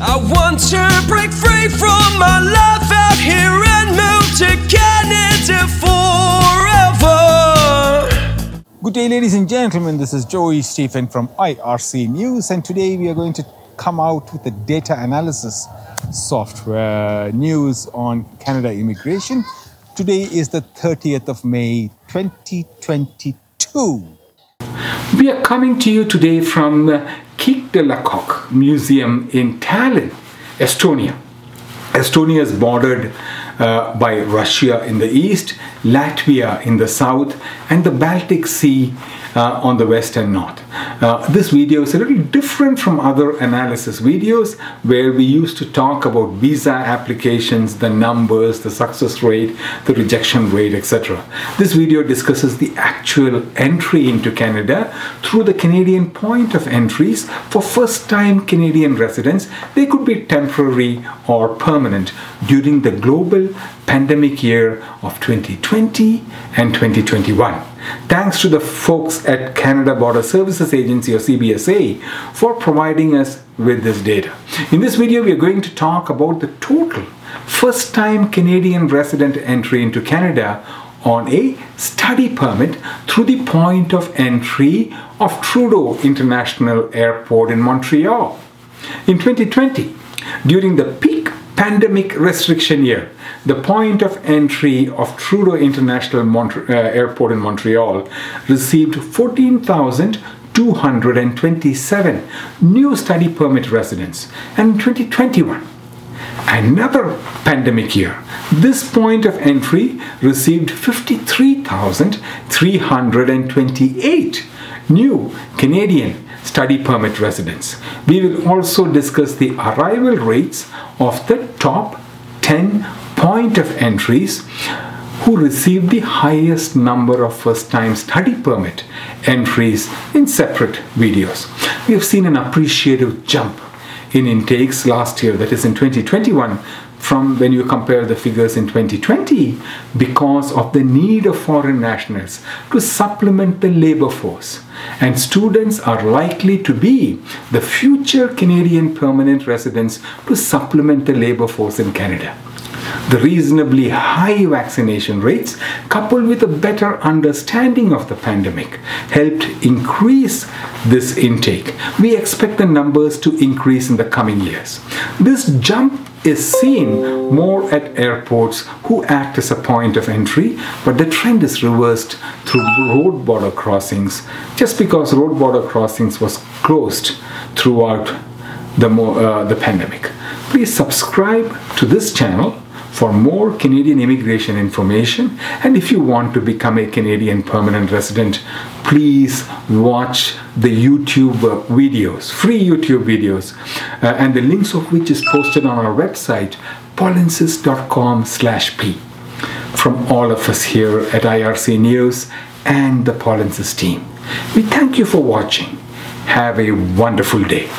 I want to break free from my life out here and move to Canada forever. Good day, ladies and gentlemen. This is Joey Stephen from IRC News, and today we are going to come out with the data analysis software news on Canada immigration. Today is the 30th of May 2022. We are coming to you today from the Kiek in de Kök Museum in Tallinn, Estonia. Estonia is bordered uh, by Russia in the east, Latvia in the south, and the Baltic Sea uh, on the west and north. Uh, this video is a little different from other analysis videos where we used to talk about visa applications, the numbers, the success rate, the rejection rate, etc. This video discusses the actual entry into Canada through the Canadian point of entries for first time Canadian residents. They could be temporary or permanent during the global pandemic year of 2020 and 2021. Thanks to the folks at Canada Border Services Agency or CBSA for providing us with this data. In this video, we are going to talk about the total first time Canadian resident entry into Canada on a study permit through the point of entry of Trudeau International Airport in Montreal. In 2020, during the peak pandemic restriction year, the point of entry of Trudeau International Mont- uh, Airport in Montreal received 14,227 new study permit residents. And in 2021, another pandemic year, this point of entry received 53,328 new Canadian study permit residents. We will also discuss the arrival rates of the top 10 point of entries who received the highest number of first time study permit entries in separate videos. We have seen an appreciative jump in intakes last year, that is in 2021, from when you compare the figures in 2020 because of the need of foreign nationals to supplement the labor force. And students are likely to be the future Canadian permanent residents to supplement the labor force in Canada. The reasonably high vaccination rates, coupled with a better understanding of the pandemic, helped increase this intake. We expect the numbers to increase in the coming years. This jump is seen more at airports who act as a point of entry, but the trend is reversed through road border crossings just because road border crossings was closed throughout the, uh, the pandemic. Please subscribe to this channel for more Canadian immigration information. And if you want to become a Canadian permanent resident, please watch the YouTube videos, free YouTube videos, uh, and the links of which is posted on our website, polinsys.com slash p. From all of us here at IRC News and the Polinsys team, we thank you for watching. Have a wonderful day.